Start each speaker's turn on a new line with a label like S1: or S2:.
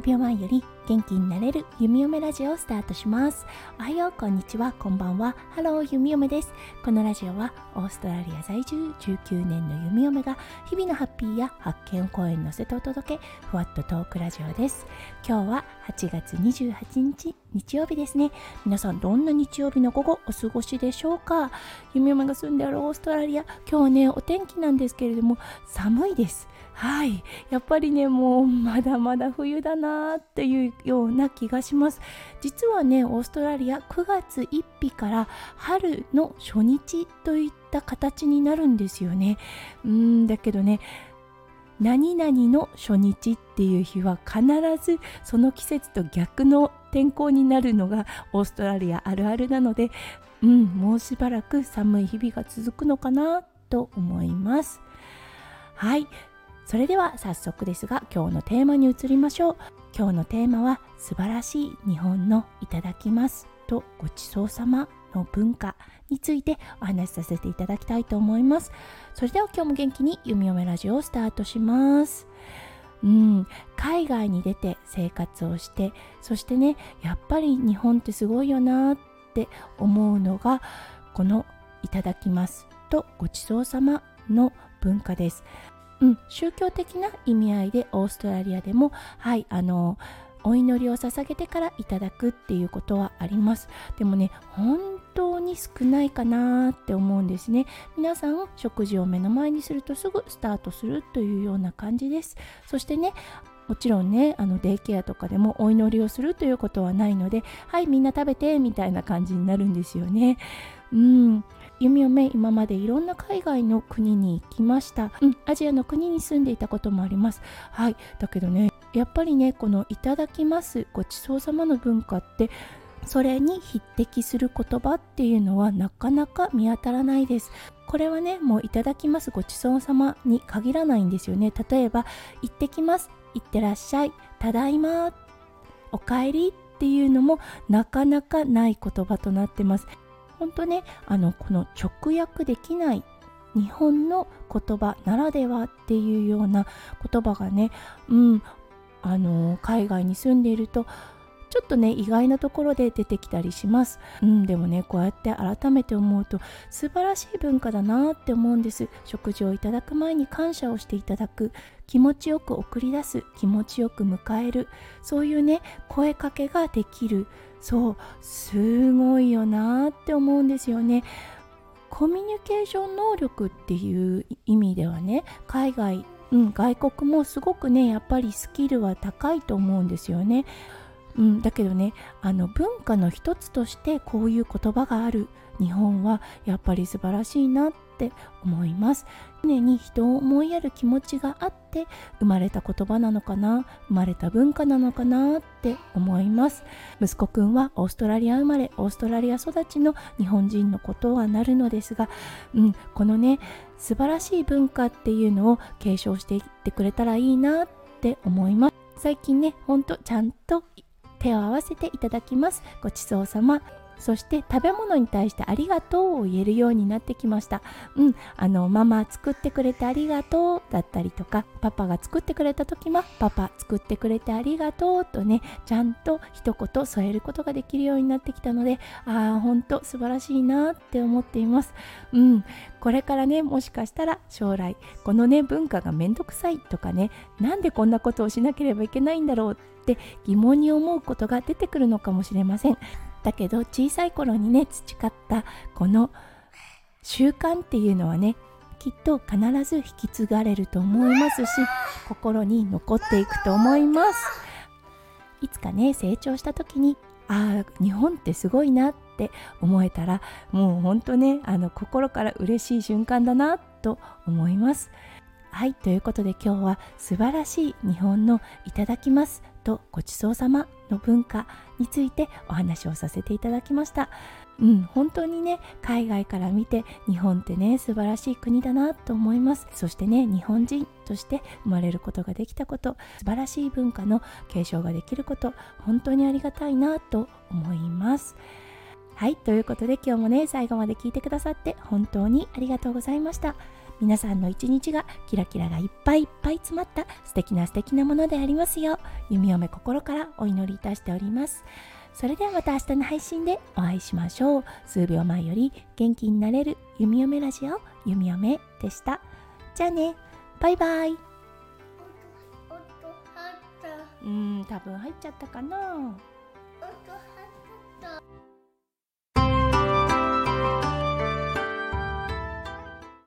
S1: 10秒前より元気になれる弓嫁ラジオをスタートします。おはようこんにちは。こんばんは。ハロー弓嫁です。このラジオはオーストラリア在住19年の弓嫁が日々のハッピーや発見を声に乗せてお届けふわっとトークラジオです。今日は8月28日日曜日ですね。皆さんどんな日曜日の午後お過ごしでしょうか？弓嫁が住んであるオーストラリア今日はねお天気なんですけれども寒いです。はい。やっぱりねもうまだまだ冬だな。っていうような気がします。実はねオーストラリア9月1日から春の初日といった形になるんですよね。うんだけどね何々の初日っていう日は必ずその季節と逆の天候になるのがオーストラリアあるあるなのでうんもうしばらく寒い日々が続くのかなと思います。はい。それでは早速ですが今日のテーマに移りましょう。今日のテーマは素晴らしい日本のいただきます。とごちそうさまの文化についてお話しさせていただきたいと思います。それでは今日も元気に弓嫁ラジオをスタートします。うん。海外に出て生活をしてそしてねやっぱり日本ってすごいよなって思うのがこのいただきます。とごちそうさまの文化です。うん、宗教的な意味合いでオーストラリアでもはいあのお祈りを捧げてからいただくっていうことはあります。でもね本当に少ないかなって思うんですね。皆さん食事を目の前にするとすぐスタートするというような感じです。そしてねもちろんねあのデイケアとかでもお祈りをするということはないのではいみんな食べてみたいな感じになるんですよね。うん。弓嫁今までいろんな海外の国に行きました、うん、アジアの国に住んでいたこともあります。はい。だけどねやっぱりねこのいただきますごちそうさまの文化ってそれに匹敵する言葉っていうのはなかなか見当たらないです。これはねもういただきますごちそうさまに限らないんですよね。例えば行ってきます行ってらっしゃいただいまおかえりっていうのもなかなかない言葉となってます。本当ねあのこの直訳できない日本の言葉ならではっていうような言葉がね、うん、あの海外に住んでいるとちょっとね意外なところで出てきたりします、うん、でもねこうやって改めて思うと素晴らしい文化だなって思うんです。食事をいただく前に感謝をしていただく。気持ちよく送り出す。気持ちよく迎える。そういうね声かけができる。そうすごいよなって思うんですよね。コミュニケーション能力っていう意味ではね海外、うん、外国もすごくねやっぱりスキルは高いと思うんですよね。うん、だけどねあの文化の一つとしてこういう言葉がある。日本はやっぱり素晴らしいなって思います。常に人を思いやる気持ちがあって生まれた言葉なのかな生まれた文化なのかなって思います。息子くんはオーストラリア生まれオーストラリア育ちの日本人のことはなるのですが、うん、このね素晴らしい文化っていうのを継承していってくれたらいいなって思います。最近ねほんとちゃんと手を合わせていただきます。ごちそうさま。そして食べ物に対してありがとうを言えるようになってきました。うん、あのママ作ってくれてありがとうだったりとか、パパが作ってくれた時もパパ作ってくれてありがとうとね、ちゃんと一言添えることができるようになってきたので、ああ、ほんと素晴らしいなって思っています。うん、これからね、もしかしたら将来、このね、文化がめんどくさいとかね、なんでこんなことをしなければいけないんだろうって疑問に思うことが出てくるのかもしれません。だけど小さい頃にね培ったこの習慣っていうのはねきっと必ず引き継がれると思いますし心に残っていくと思います。いつかね成長した時にああ日本ってすごいなって思えたらもうほんとねあの心から嬉しい瞬間だなと思います。はいということで今日は素晴らしい日本のいただきます。とごちそうさまの文化についてお話をさせていただきました。うん、本当にね海外から見て日本ってね素晴らしい国だなと思います。そしてね日本人として生まれることができたこと素晴らしい文化の継承ができること本当にありがたいなと思います。はいということで今日もね最後まで聞いてくださって本当にありがとうございました。皆さんの一日がキラキラがいっぱいいっぱい詰まった素敵な素敵なものでありますよう弓嫁心からお祈りいたしております。それではまた明日の配信でお会いしましょう。数秒前より元気になれる弓嫁ラジオ弓嫁でした。じゃあね。バイバイ。うん多分入っちゃったかな